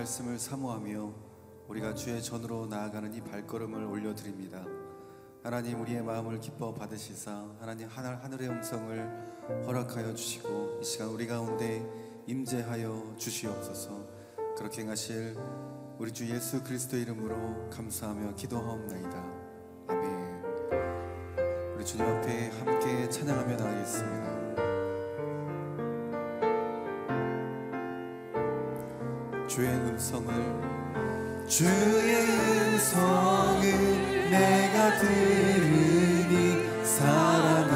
말씀을 사모하며 우리가 주의 전으로 나아가는 이 발걸음을 올려드립니다. 하나님 우리의 마음을 기뻐 받으시사 하나님 하늘, 하늘 의 음성을 허락하여 주시고 이 시간 우리 가운데 임재하여 주시옵소서 그렇게 행하실 우리 주 예수 그리스도 이름으로 감사하며 기도하옵나이다. 아멘 우리 주님 앞에 함께 찬양하며 나가겠습니다. 주의 음성을 주의 음성을 내가 들으니 살아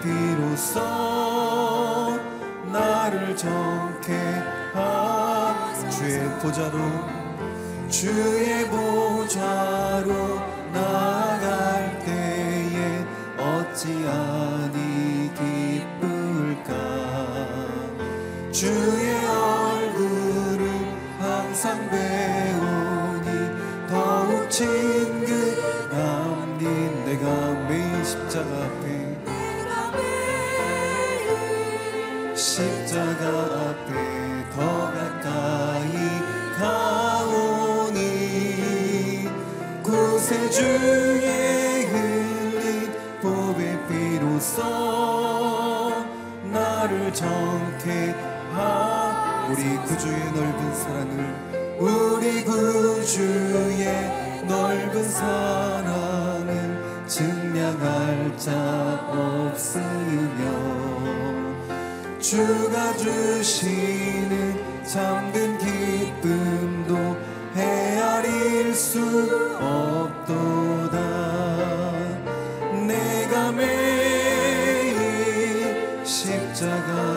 비로소 나를 정케 하 주의 보좌로 주의 보좌로 주의 흘린 보배 비로소 나를 정케 하 우리 구주의 넓은 사랑을 우리 구주의 넓은 사랑을 증량할 자 없으며 주가 주시는 참된 기쁨도 헤아릴 수 없도다. 내가 매일 십자가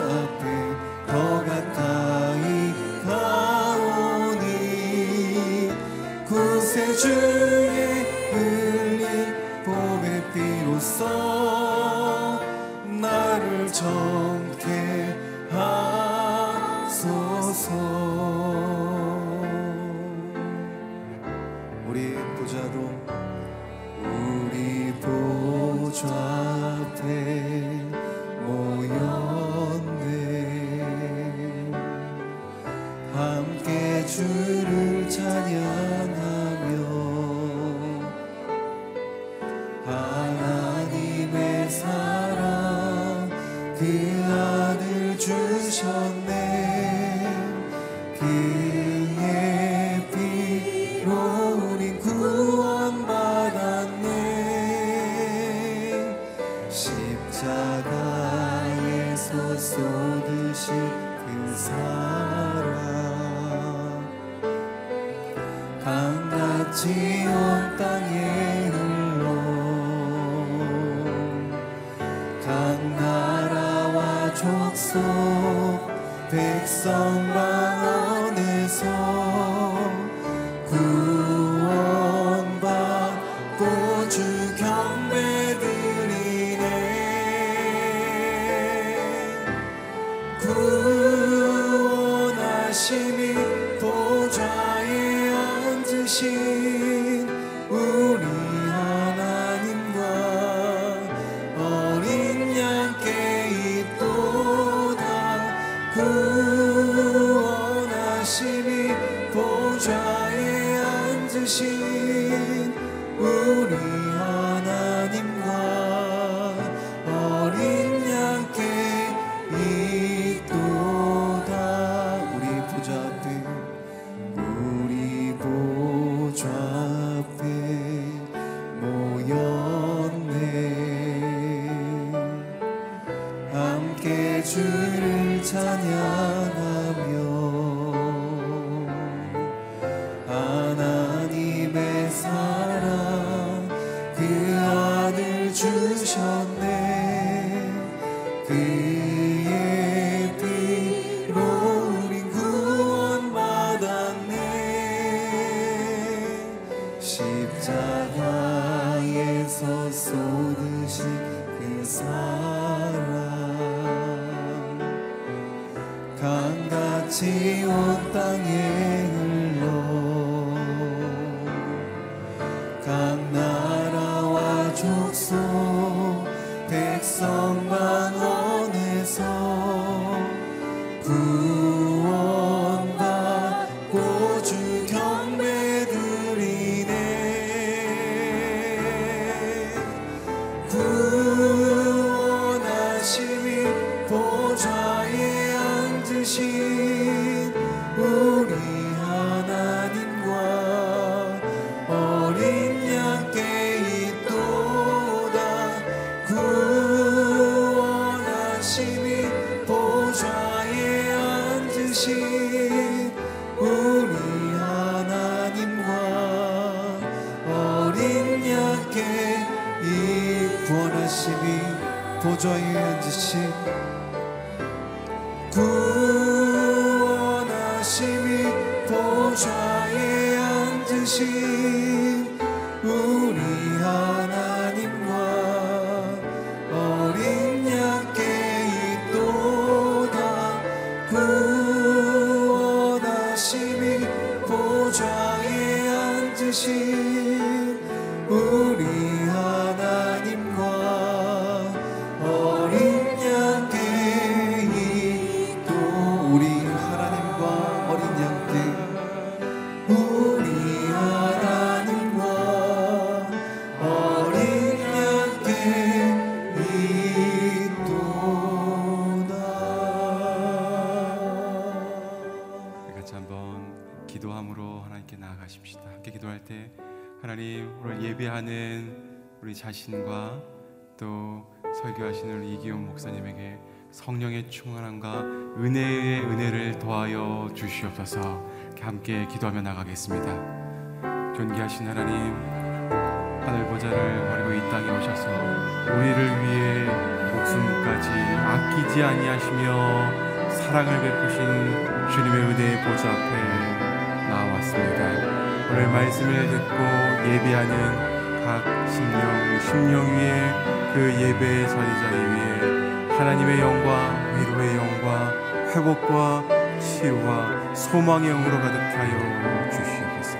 우리 하 백 충만함과 은혜의 은혜를 더하여 주시옵소서. 함께 기도하며 나가겠습니다. 존귀하신 하나님 하늘 보좌를 버리고 이 땅에 오셔서 우리를 위해 목숨까지 아끼지 아니하시며 사랑을 베푸신 주님의 은혜의 보좌 앞에 나왔습니다. 오늘 말씀을 듣고 예배하는 각 심령, 심령 위에 그 예배의 자리자리 위에 하나님의 영과 위로의 영과 회복과 치유와 소망의 영으로 가득 하여 주시옵소서.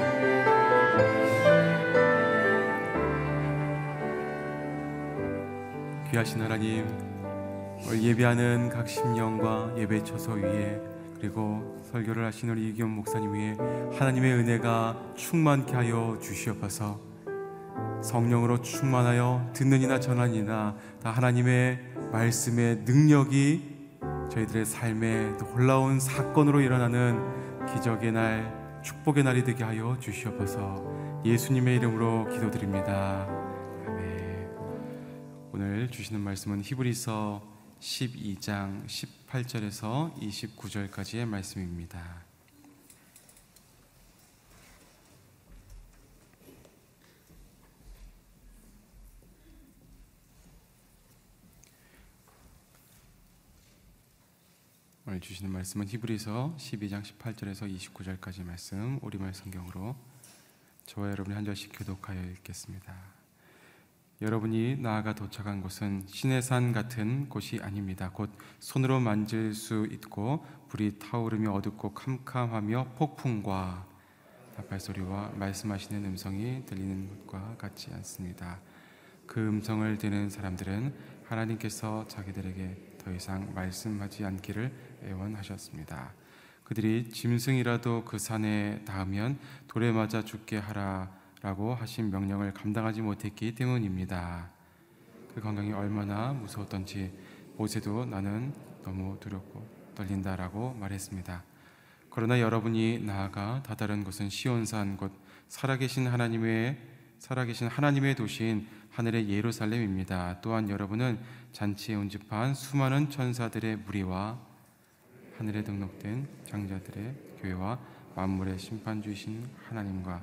귀하신 하나님, 오늘 예배하는 각 심령과 예배 처소 위에 그리고 설교를 하시는 이기원 목사님 위에 하나님의 은혜가 충만케 하여 주시옵소서. 성령으로 충만하여 듣는 이나 전하는 이나 다 하나님의 말씀의 능력이 저희들의 삶에 놀라운 사건으로 일어나는 기적의 날, 축복의 날이 되게 하여 주시옵소서. 예수님의 이름으로 기도드립니다. 오늘 주시는 말씀은 히브리서 12장 18절에서 29절까지의 말씀입니다. 주시는 말씀은 히브리서 12장 18절에서 29절까지 말씀 우리말 성경으로 저와 여러분이 한 절씩 교독하여 읽겠습니다. 여러분이 나아가 도착한 곳은 시내산 같은 곳이 아닙니다. 곧 손으로 만질 수 있고 불이 타오르며 어둡고 캄캄하며 폭풍과 나팔 소리와 말씀하시는 음성이 들리는 것과 같지 않습니다. 그 음성을 듣는 사람들은 하나님께서 자기들에게 더 이상 말씀하지 않기를 애원하셨습니다. 그들이 짐승이라도 그 산에 닿으면 돌에 맞아 죽게 하라라고 하신 명령을 감당하지 못했기 때문입니다. 그 광경이 얼마나 무서웠던지 모세도 나는 너무 두렵고 떨린다라고 말했습니다. 그러나 여러분이 나아가 다다른 곳은 시온산 곧 살아계신 하나님의 살아계신 하나님의 도시인 하늘의 예루살렘입니다. 또한 여러분은 잔치에 운집한 수많은 천사들의 무리와 하늘에 등록된 장자들의 교회와 만물의 심판주이신 하나님과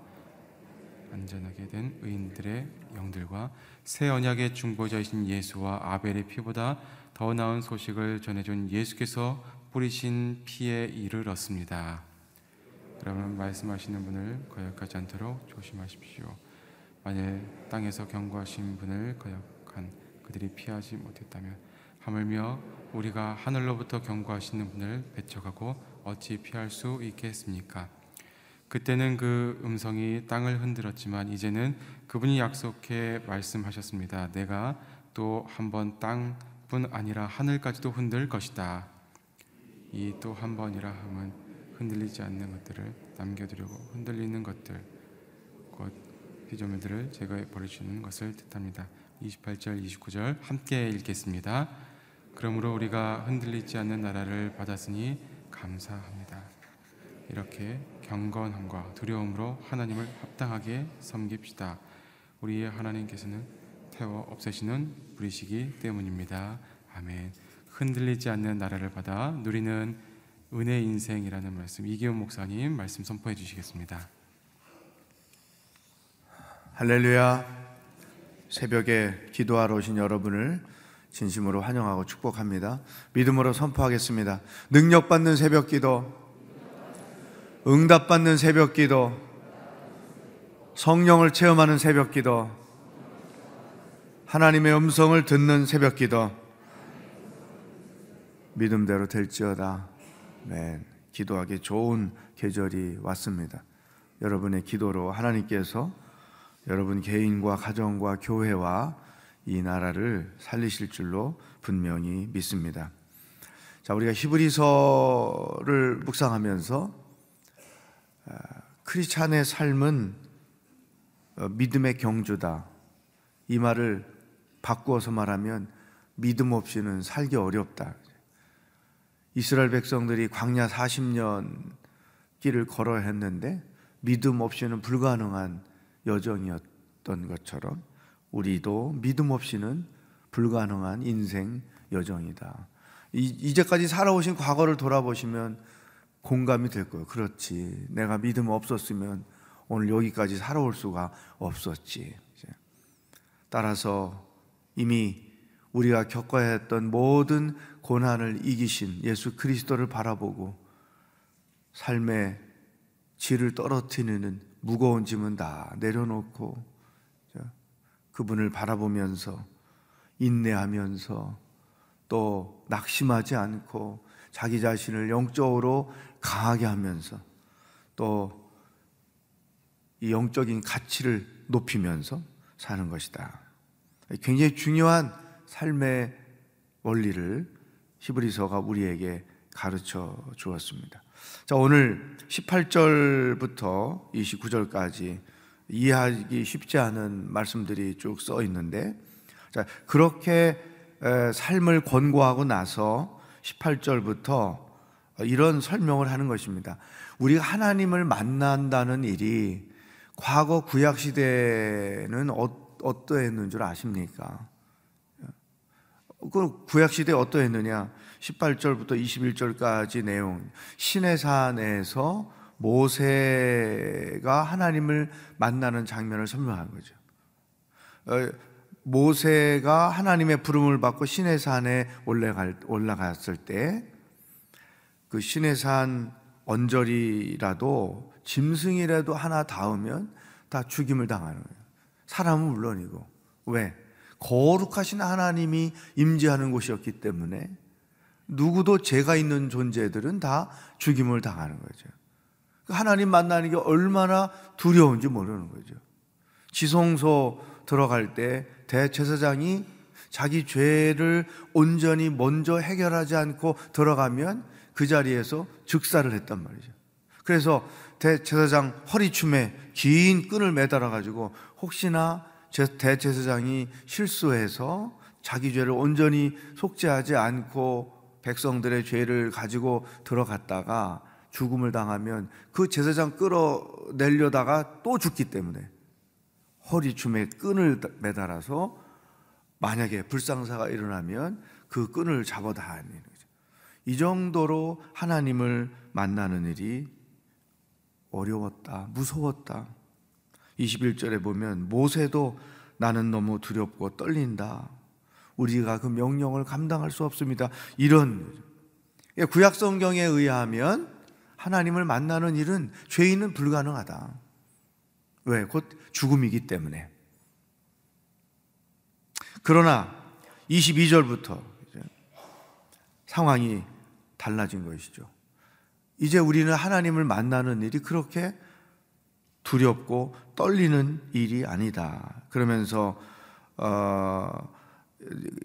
안전하게 된 의인들의 영들과 새 언약의 중보자이신 예수와 아벨의 피보다 더 나은 소식을 전해준 예수께서 뿌리신 피의 일을 얻습니다. 여러분 말씀하시는 분을 거역하지 않도록 조심하십시오. 만일 땅에서 경고하신 분을 거역한 그들이 피하지 못했다면 하물며 우리가 하늘로부터 경고하시는 분을 배척하고 어찌 피할 수 있겠습니까? 그때는 그 음성이 땅을 흔들었지만 이제는 그분이 약속해 말씀하셨습니다. 내가 또 한 번 땅뿐 아니라 하늘까지도 흔들 것이다. 이 또 한 번이라 함은 흔들리지 않는 것들을 남겨두려고 흔들리는 것들 곧 피조물들을 제거해 버리시는 것을 뜻합니다. 28절 29절 함께 읽겠습니다. 그러므로 우리가 흔들리지 않는 나라를 받았으니 감사합니다. 이렇게 경건함과 두려움으로 하나님을 합당하게 섬깁시다. 우리의 하나님께서는 태워 없애시는 분이시기 때문입니다. 아멘. 흔들리지 않는 나라를 받아 누리는 은혜 인생이라는 말씀 이기훈 목사님 말씀 선포해 주시겠습니다. 할렐루야. 새벽에 기도하러 오신 여러분을 진심으로 환영하고 축복합니다. 믿음으로 선포하겠습니다. 능력받는 새벽 기도, 응답받는 새벽 기도, 성령을 체험하는 새벽 기도, 하나님의 음성을 듣는 새벽 기도, 믿음대로 될지어다. 네, 기도하기 좋은 계절이 왔습니다. 여러분의 기도로 하나님께서 여러분 개인과 가정과 교회와 이 나라를 살리실 줄로 분명히 믿습니다. 자, 우리가 히브리서를 묵상하면서 아, 크리스찬의 삶은 어, 믿음의 경주다. 이 말을 바꾸어서 말하면 믿음 없이는 살기 어렵다. 이스라엘 백성들이 광야 40년 길을 걸어야 했는데 믿음 없이는 불가능한 여정이었던 것처럼 우리도 믿음 없이는 불가능한 인생 여정이다. 이, 제까지 살아오신 과거를 돌아보시면 공감이 될 거예요. 그렇지. 내가 믿음 없었으면 오늘 여기까지 살아올 수가 없었지. 따라서 이미 우리가 겪어야 했던 모든 고난을 이기신 예수 그리스도를 바라보고 삶의 질을 떨어뜨리는 무거운 짐은 다 내려놓고 그분을 바라보면서 인내하면서 또 낙심하지 않고 자기 자신을 영적으로 강하게 하면서 또 이 영적인 가치를 높이면서 사는 것이다. 굉장히 중요한 삶의 원리를 히브리서가 우리에게 가르쳐 주었습니다. 자, 오늘 18절부터 29절까지 이해하기 쉽지 않은 말씀들이 쭉 써 있는데, 자, 그렇게 삶을 권고하고 나서 18절부터 이런 설명을 하는 것입니다. 우리가 하나님을 만난다는 일이 과거 구약 시대는 어, 어떠했는 줄 아십니까? 그 구약 시대 어떠했느냐? 18절부터 21절까지 내용. 신의 산에서 모세가 하나님을 만나는 장면을 설명한 거죠. 어, 모세가 하나님의 부름을 받고 신의 산에 올라갔을 때 그 신의 산 언저리라도 짐승이라도 하나 닿으면 다 죽임을 당하는 거예요. 사람은 물론이고. 왜? 거룩하신 하나님이 임재하는 곳이었기 때문에 누구도 죄가 있는 존재들은 다 죽임을 당하는 거죠. 그 하나님 만나는 게 얼마나 두려운지 모르는 거죠. 지성소 들어갈 때 대제사장이 자기 죄를 온전히 먼저 해결하지 않고 들어가면 그 자리에서 즉사를 했단 말이죠. 그래서 대제사장 허리춤에 긴 끈을 매달아 가지고 혹시나 대제사장이 실수해서 자기 죄를 온전히 속죄하지 않고 백성들의 죄를 가지고 들어갔다가 죽음을 당하면 그 제사장 끌어내려다가 또 죽기 때문에 허리춤에 끈을 매달아서 만약에 불상사가 일어나면 그 끈을 잡아 다니는 거죠. 이 정도로 하나님을 만나는 일이 어려웠다, 무서웠다. 21절에 보면 모세도 나는 너무 두렵고 떨린다. 우리가 그 명령을 감당할 수 없습니다. 이런 예, 구약 성경에 의하면 하나님을 만나는 일은 죄인은 불가능하다. 왜? 곧 죽음이기 때문에. 그러나 22절부터 상황이 달라진 것이죠. 이제 우리는 하나님을 만나는 일이 그렇게 두렵고 떨리는 일이 아니다. 그러면서 어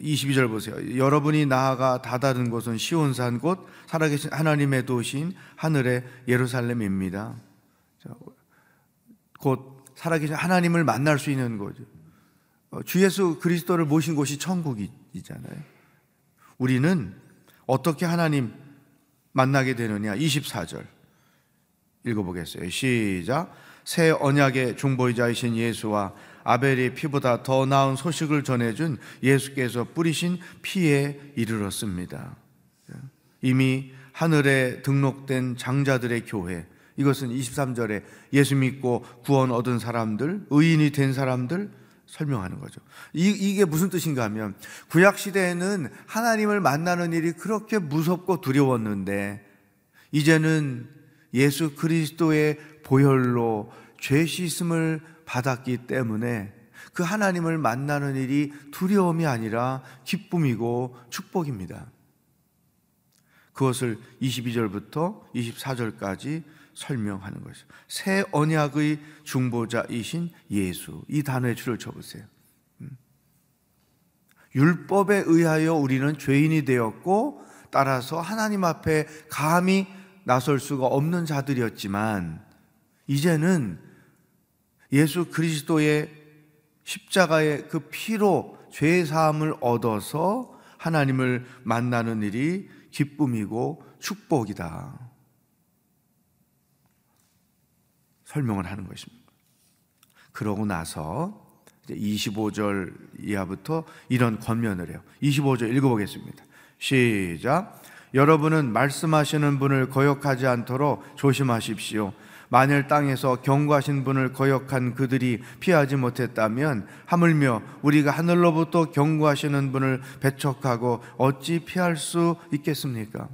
22절 보세요. 여러분이 나아가 다다른 곳은 시온산 곧 살아계신 하나님의 도시인 하늘의 예루살렘입니다. 곧 살아계신 하나님을 만날 수 있는 곳. 어, 주 예수 그리스도를 모신 곳이 천국이잖아요. 우리는 어떻게 하나님 만나게 되느냐? 24절 읽어보겠어요. 시작. 새 언약의 중보이자이신 예수와 아벨의 피보다 더 나은 소식을 전해준 예수께서 뿌리신 피에 이르렀습니다. 이미 하늘에 등록된 장자들의 교회, 이것은 23절에 예수 믿고 구원 얻은 사람들, 의인이 된 사람들 설명하는 거죠. 이, 이게 무슨 뜻인가 하면 구약 시대에는 하나님을 만나는 일이 그렇게 무섭고 두려웠는데 이제는 예수 그리스도의 보혈로 죄 씻음을 받았기 때문에 그 하나님을 만나는 일이 두려움이 아니라 기쁨이고 축복입니다. 그것을 22절부터 24절까지 설명하는 것이죠. 새 언약의 중보자이신 예수. 이 단어에 줄을 쳐보세요. 음. 율법에 의하여 우리는 죄인이 되었고 따라서 하나님 앞에 감히 나설 수가 없는 자들이었지만 이제는 예수 그리스도의 십자가의 그 피로 죄 사함을 얻어서 하나님을 만나는 일이 기쁨이고 축복이다. 설명을 하는 것입니다. 그러고 나서 25절 이하부터 이런 권면을 해요. 25절 읽어보겠습니다. 시작. 여러분은 말씀하시는 분을 거역하지 않도록 조심하십시오. 만일 땅에서 경고하신 분을 거역한 그들이 피하지 못했다면 하물며 우리가 하늘로부터 경고하시는 분을 배척하고 어찌 피할 수 있겠습니까?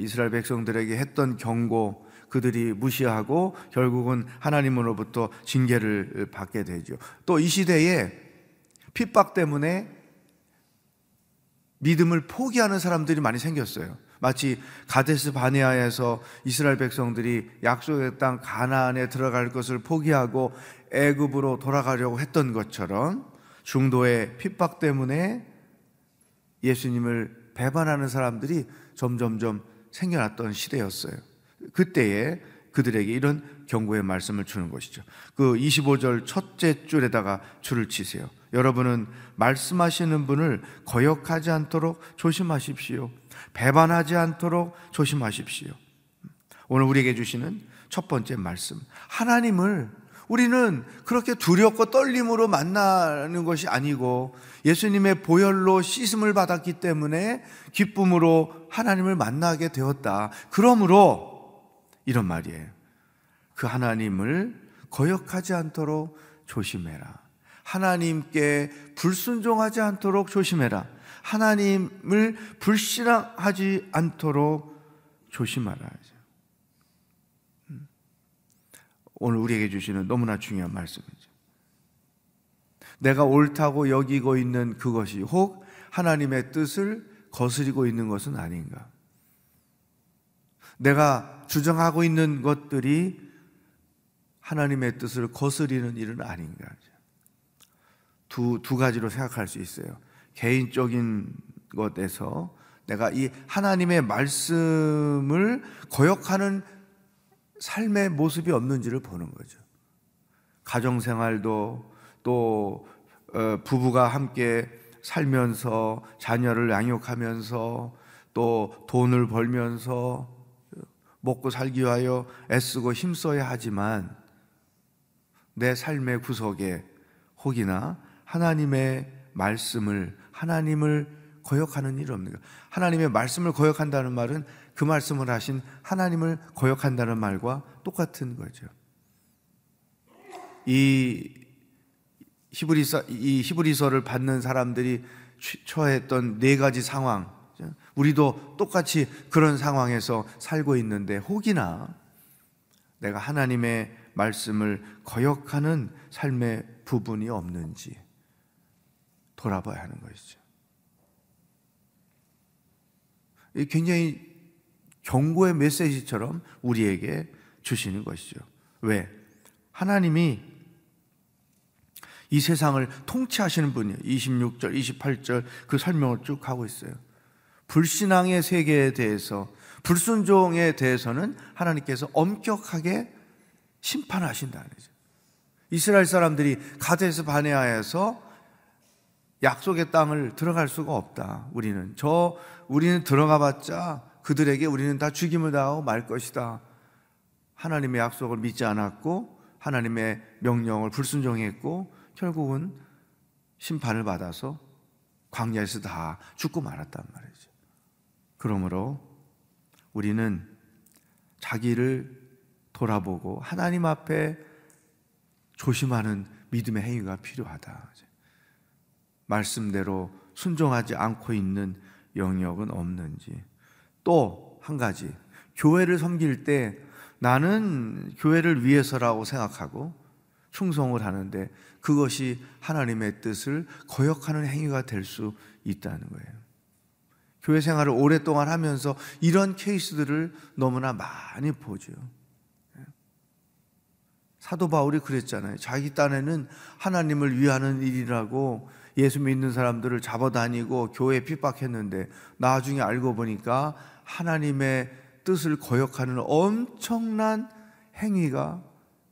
이스라엘 백성들에게 했던 경고 그들이 무시하고 결국은 하나님으로부터 징계를 받게 되죠. 또 이 시대에 핍박 때문에 믿음을 포기하는 사람들이 많이 생겼어요. 마치 가데스 바네아에서 이스라엘 백성들이 약속의 땅 가나안에 들어갈 것을 포기하고 애굽으로 돌아가려고 했던 것처럼 중도의 핍박 때문에 예수님을 배반하는 사람들이 점점점 생겨났던 시대였어요. 그때에 그들에게 이런 경고의 말씀을 주는 것이죠. 그 25절 첫째 줄에다가 줄을 치세요. 여러분은 말씀하시는 분을 거역하지 않도록 조심하십시오. 배반하지 않도록 조심하십시오. 오늘 우리에게 주시는 첫 번째 말씀. 하나님을 우리는 그렇게 두렵고 떨림으로 만나는 것이 아니고 예수님의 보혈로 씻음을 받았기 때문에 기쁨으로 하나님을 만나게 되었다. 그러므로 이런 말이에요. 그 하나님을 거역하지 않도록 조심해라. 하나님께 불순종하지 않도록 조심해라. 하나님을 불신앙하지 않도록 조심하라. 음. 오늘 우리에게 주시는 너무나 중요한 말씀이죠. 내가 옳다고 여기고 있는 그것이 혹 하나님의 뜻을 거스리고 있는 것은 아닌가? 내가 주장하고 있는 것들이 하나님의 뜻을 거스리는 일은 아닌가. 두, 두 가지로 생각할 수 있어요. 개인적인 것에서 내가 이 하나님의 말씀을 거역하는 삶의 모습이 없는지를 보는 거죠. 가정 생활도 또 어, 부부가 함께 살면서 자녀를 양육하면서 또 돈을 벌면서 먹고 살기 위하여 애쓰고 힘써야 하지만 내 삶의 구석에 혹이나 하나님의 말씀을 하나님을 거역하는 일이 없는가? 하나님의 말씀을 거역한다는 말은 그 말씀을 하신 하나님을 거역한다는 말과 똑같은 거죠. 이 히브리서 이 히브리서를 받는 사람들이 처했던 네 가지 상황 우리도 똑같이 그런 상황에서 살고 있는데 혹이나 내가 하나님의 말씀을 거역하는 삶의 부분이 없는지 돌아봐야 하는 것이죠. 굉장히 경고의 메시지처럼 우리에게 주시는 것이죠. 왜? 하나님이 이 세상을 통치하시는 분이에요. 26절, 28절 그 설명을 쭉 하고 있어요. 불신앙의 세계에 대해서, 불순종에 대해서는 하나님께서 엄격하게 심판하신다는 거죠. 이스라엘 사람들이 가데스 바네아에서 약속의 땅을 들어갈 수가 없다. 우리는 저 우리는 들어가 봤자 그들에게 우리는 다 죽임을 당하고 말 것이다. 하나님의 약속을 믿지 않았고 하나님의 명령을 불순종했고 결국은 심판을 받아서 광야에서 다 죽고 말았단 말이죠. 그러므로 우리는 자기를 돌아보고 하나님 앞에 조심하는 믿음의 행위가 필요하다. 말씀대로 순종하지 않고 있는 영역은 없는지. 또 한 가지, 교회를 섬길 때 나는 교회를 위해서라고 생각하고 충성을 하는데 그것이 하나님의 뜻을 거역하는 행위가 될 수 있다는 거예요. 교회 생활을 오랫동안 하면서 이런 케이스들을 너무나 많이 보죠. 사도 바울이 그랬잖아요. 자기 딴에는 하나님을 위하는 일이라고 예수 믿는 사람들을 잡아다니고 교회 핍박했는데 나중에 알고 보니까 하나님의 뜻을 거역하는 엄청난 행위가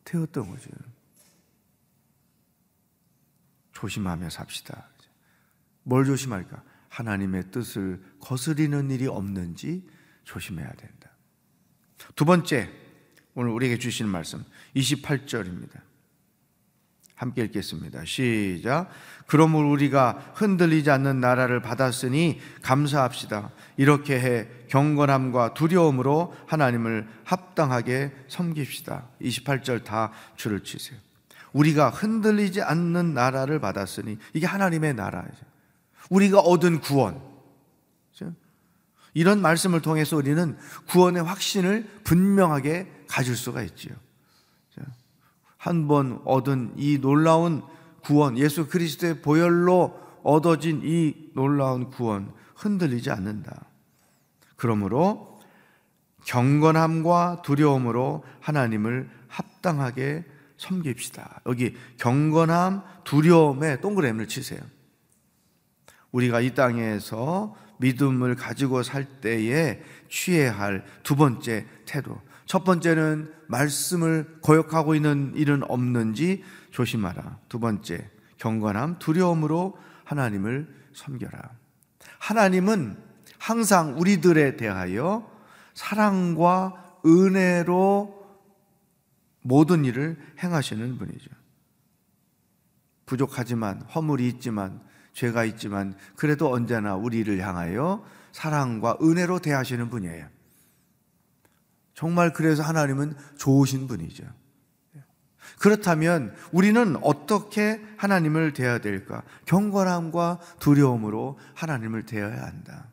되었던 거죠. 조심하며 삽시다. 뭘 조심할까? 하나님의 뜻을 거스리는 일이 없는지 조심해야 된다. 두 번째, 오늘 우리에게 주시는 말씀 28절입니다. 함께 읽겠습니다. 시작. 그러므로 우리가 흔들리지 않는 나라를 받았으니 감사합시다. 이렇게 해 경건함과 두려움으로 하나님을 합당하게 섬깁시다. 28절 다 줄을 치세요. 우리가 흔들리지 않는 나라를 받았으니 이게 하나님의 나라죠. 우리가 얻은 구원. 이런 말씀을 통해서 우리는 구원의 확신을 분명하게 가질 수가 있지요. 한 번 얻은 이 놀라운 구원, 예수 그리스도의 보혈로 얻어진 이 놀라운 구원 흔들리지 않는다. 그러므로 경건함과 두려움으로 하나님을 합당하게 섬깁시다. 여기 경건함, 두려움에 동그라미를 치세요. 우리가 이 땅에서 믿음을 가지고 살 때에 취해야 할 두 번째 태도. 첫 번째는 말씀을 거역하고 있는 일은 없는지 조심하라. 두 번째, 경건함, 두려움으로 하나님을 섬겨라. 하나님은 항상 우리들에 대하여 사랑과 은혜로 모든 일을 행하시는 분이죠. 부족하지만, 허물이 있지만, 죄가 있지만, 그래도 언제나 우리를 향하여 사랑과 은혜로 대하시는 분이에요. 정말 그래서 하나님은 좋으신 분이죠. 그렇다면 우리는 어떻게 하나님을 대해야 될까? 경건함과 두려움으로 하나님을 대해야 한다.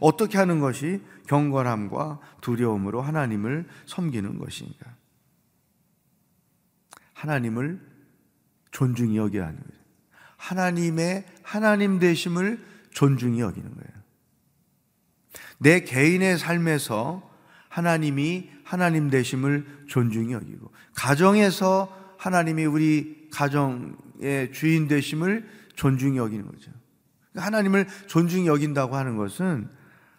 어떻게 하는 것이 경건함과 두려움으로 하나님을 섬기는 것인가? 하나님을 존중히 여겨야 하는 거예요. 하나님의 하나님 되심을 존중히 여기는 거예요. 내 개인의 삶에서 하나님이 하나님 되심을 존중히 여기고 가정에서 하나님이 우리 가정의 주인 되심을 존중히 여기는 거죠. 하나님을 존중히 여긴다고 하는 것은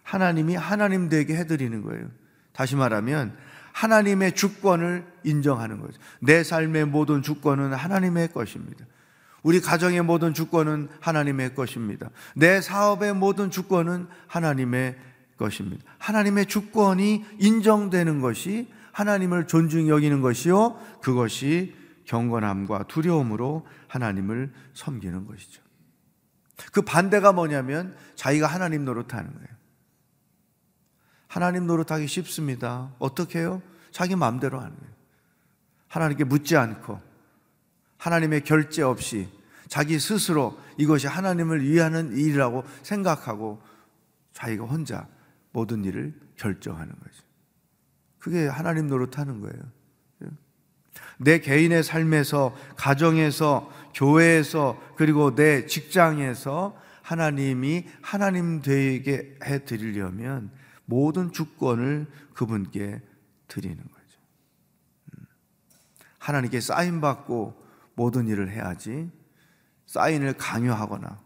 하나님이 하나님 되게 해드리는 거예요. 다시 말하면 하나님의 주권을 인정하는 거죠. 내 삶의 모든 주권은 하나님의 것입니다. 우리 가정의 모든 주권은 하나님의 것입니다. 내 사업의 모든 주권은 하나님의 것입니다. 하나님의 주권이 인정되는 것이 하나님을 존중히 여기는 것이요. 그것이 경건함과 두려움으로 하나님을 섬기는 것이죠. 그 반대가 뭐냐면 자기가 하나님 노릇하는 거예요. 하나님 노릇하기 쉽습니다. 어떻게 해요? 자기 마음대로 하는 거예요. 하나님께 묻지 않고 하나님의 결제 없이 자기 스스로 이것이 하나님을 위하는 일이라고 생각하고 자기가 혼자 모든 일을 결정하는 거죠. 그게 하나님 노릇하는 거예요. 내 개인의 삶에서, 가정에서, 교회에서, 그리고 내 직장에서 하나님이 하나님 되게 해 드리려면 모든 주권을 그분께 드리는 거죠. 음. 하나님께 사인 받고 모든 일을 해야지 사인을 강요하거나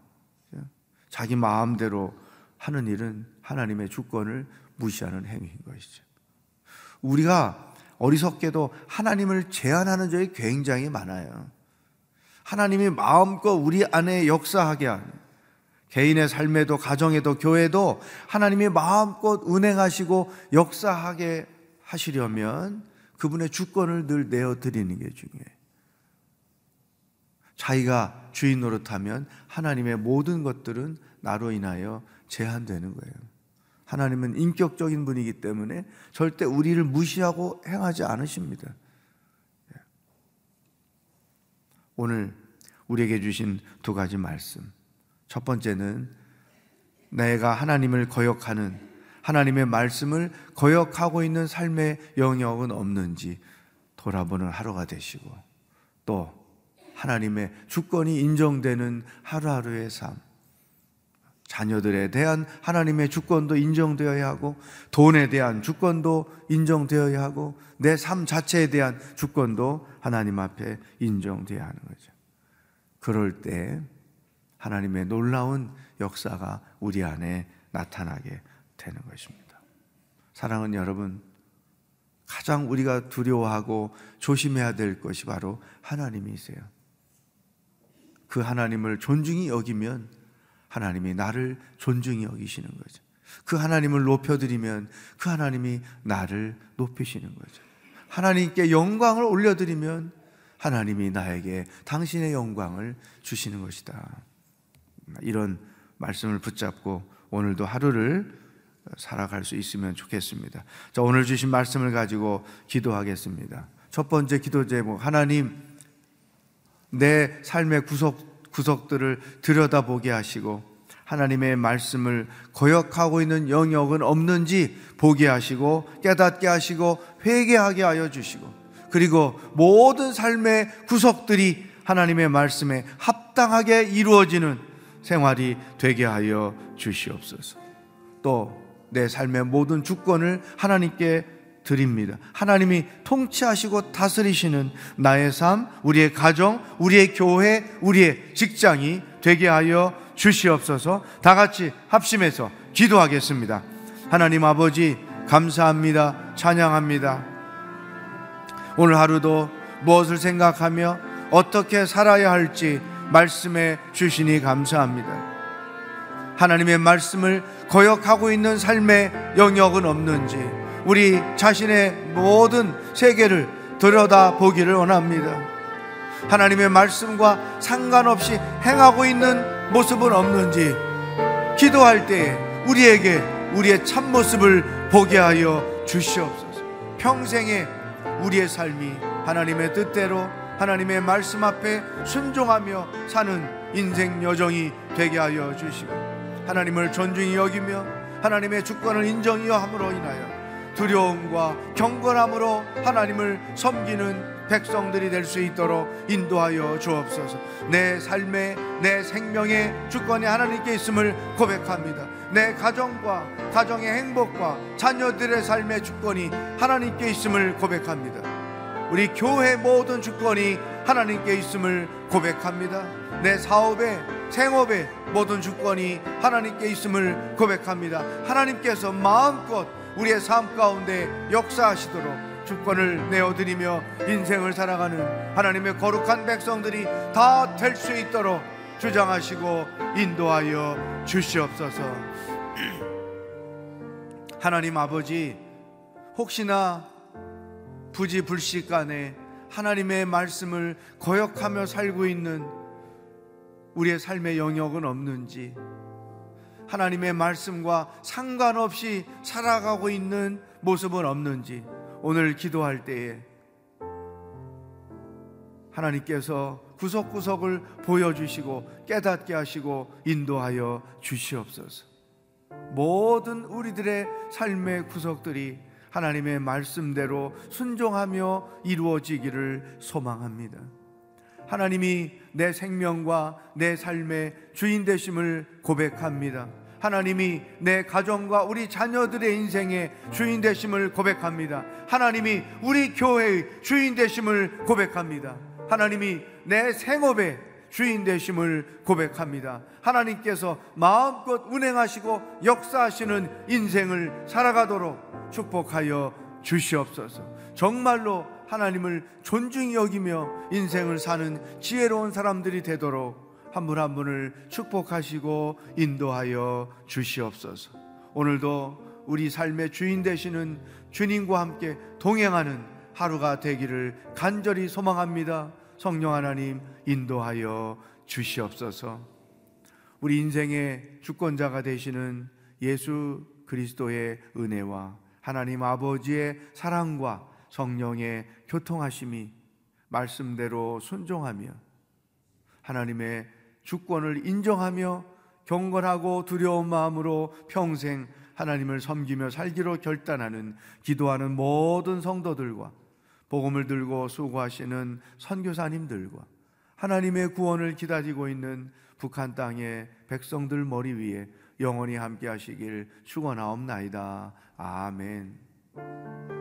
자기 마음대로 하는 일은 하나님의 주권을 무시하는 행위인 것이죠. 우리가 어리석게도 하나님을 제한하는 적이 굉장히 많아요. 하나님이 마음껏 우리 안에 역사하게 하는 개인의 삶에도 가정에도 교회도 하나님이 마음껏 운행하시고 역사하게 하시려면 그분의 주권을 늘 내어 드리는 게 중요해요. 자기가 주인 노릇하면 하나님의 모든 것들은 나로 인하여 제한되는 거예요. 하나님은 인격적인 분이기 때문에 절대 우리를 무시하고 행하지 않으십니다. 오늘 우리에게 주신 두 가지 말씀. 첫 번째는 내가 하나님을 거역하는 하나님의 말씀을 거역하고 있는 삶의 영역은 없는지 돌아보는 하루가 되시고 또 하나님의 주권이 인정되는 하루하루의 삶. 자녀들에 대한 하나님의 주권도 인정되어야 하고 돈에 대한 주권도 인정되어야 하고 내 삶 자체에 대한 주권도 하나님 앞에 인정되어야 하는 거죠. 그럴 때 하나님의 놀라운 역사가 우리 안에 나타나게 되는 것입니다. 사랑은 여러분, 가장 우리가 두려워하고 조심해야 될 것이 바로 하나님이세요. 그 하나님을 존중히 여기면 하나님이 나를 존중히 여기시는 거죠. 그 하나님을 높여드리면 그 하나님이 나를 높이시는 거죠. 하나님께 영광을 올려드리면 하나님이 나에게 당신의 영광을 주시는 것이다. 이런 말씀을 붙잡고 오늘도 하루를 살아갈 수 있으면 좋겠습니다. 자, 오늘 주신 말씀을 가지고 기도하겠습니다. 첫 번째 기도 제목, 하나님, 내 삶의 구석, 구석들을 들여다보게 하시고, 하나님의 말씀을 거역하고 있는 영역은 없는지 보게 하시고, 깨닫게 하시고, 회개하게 하여 주시고, 그리고 모든 삶의 구석들이 하나님의 말씀에 합당하게 이루어지는 생활이 되게 하여 주시옵소서. 또 내 삶의 모든 주권을 하나님께 드립니다. 하나님이 통치하시고 다스리시는 나의 삶, 우리의 가정, 우리의 교회, 우리의 직장이 되게 하여 주시옵소서. 다 같이 합심해서 기도하겠습니다. 하나님 아버지 감사합니다. 찬양합니다. 오늘 하루도 무엇을 생각하며 어떻게 살아야 할지 말씀해 주시니 감사합니다. 하나님의 말씀을 거역하고 있는 삶의 영역은 없는지 우리 자신의 모든 세계를 들여다 보기를 원합니다. 하나님의 말씀과 상관없이 행하고 있는 모습은 없는지 기도할 때 우리에게 우리의 참모습을 보게 하여 주시옵소서. 평생에 우리의 삶이 하나님의 뜻대로 하나님의 말씀 앞에 순종하며 사는 인생 여정이 되게 하여 주시고 하나님을 존중히 여기며 하나님의 주권을 인정하여 함으로 인하여 두려움과 경건함으로 하나님을 섬기는 백성들이 될 수 있도록 인도하여 주옵소서. 내 삶의 내 생명의 주권이 하나님께 있음을 고백합니다. 내 가정과 가정의 행복과 자녀들의 삶의 주권이 하나님께 있음을 고백합니다. 우리 교회 모든 주권이 하나님께 있음을 고백합니다. 내 사업에 생업에 모든 주권이 하나님께 있음을 고백합니다. 하나님께서 마음껏 우리의 삶 가운데 역사하시도록 주권을 내어드리며 인생을 살아가는 하나님의 거룩한 백성들이 다 될 수 있도록 주장하시고 인도하여 주시옵소서. 하나님 아버지 혹시나 부지불식 간에 하나님의 말씀을 거역하며 살고 있는 우리의 삶의 영역은 없는지 하나님의 말씀과 상관없이 살아가고 있는 모습은 없는지 오늘 기도할 때에 하나님께서 구석구석을 보여주시고 깨닫게 하시고 인도하여 주시옵소서. 모든 우리들의 삶의 구석들이 하나님의 말씀대로 순종하며 이루어지기를 소망합니다. 하나님이 내 생명과 내 삶의 주인 되심을 고백합니다. 하나님이 내 가정과 우리 자녀들의 인생의 주인 되심을 고백합니다. 하나님이 우리 교회의 주인 되심을 고백합니다. 하나님이 내 생업의 주인 되심을 고백합니다. 하나님께서 마음껏 운행하시고 역사하시는 인생을 살아가도록 축복하여 주시옵소서. 정말로 하나님을 존중히 여기며 인생을 사는 지혜로운 사람들이 되도록 한분한 분을 축복하시고 인도하여 주시옵소서. 오늘도 우리 삶의 주인 되시는 주님과 함께 동행하는 하루가 되기를 간절히 소망합니다. 성령 하나님 인도하여 주시옵소서. 우리 인생의 주권자가 되시는 예수 그리스도의 은혜와 하나님 아버지의 사랑과 성령의 교통하심이 말씀대로 순종하며 하나님의 주권을 인정하며 경건하고 두려운 마음으로 평생 하나님을 섬기며 살기로 결단하는 기도하는 모든 성도들과 복음을 들고 수고하시는 선교사님들과 하나님의 구원을 기다리고 있는 북한 땅의 백성들 머리 위에 영원히 함께 하시길 축원하옵나이다. 아멘.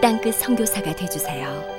땅끝 선교사가 되주세요.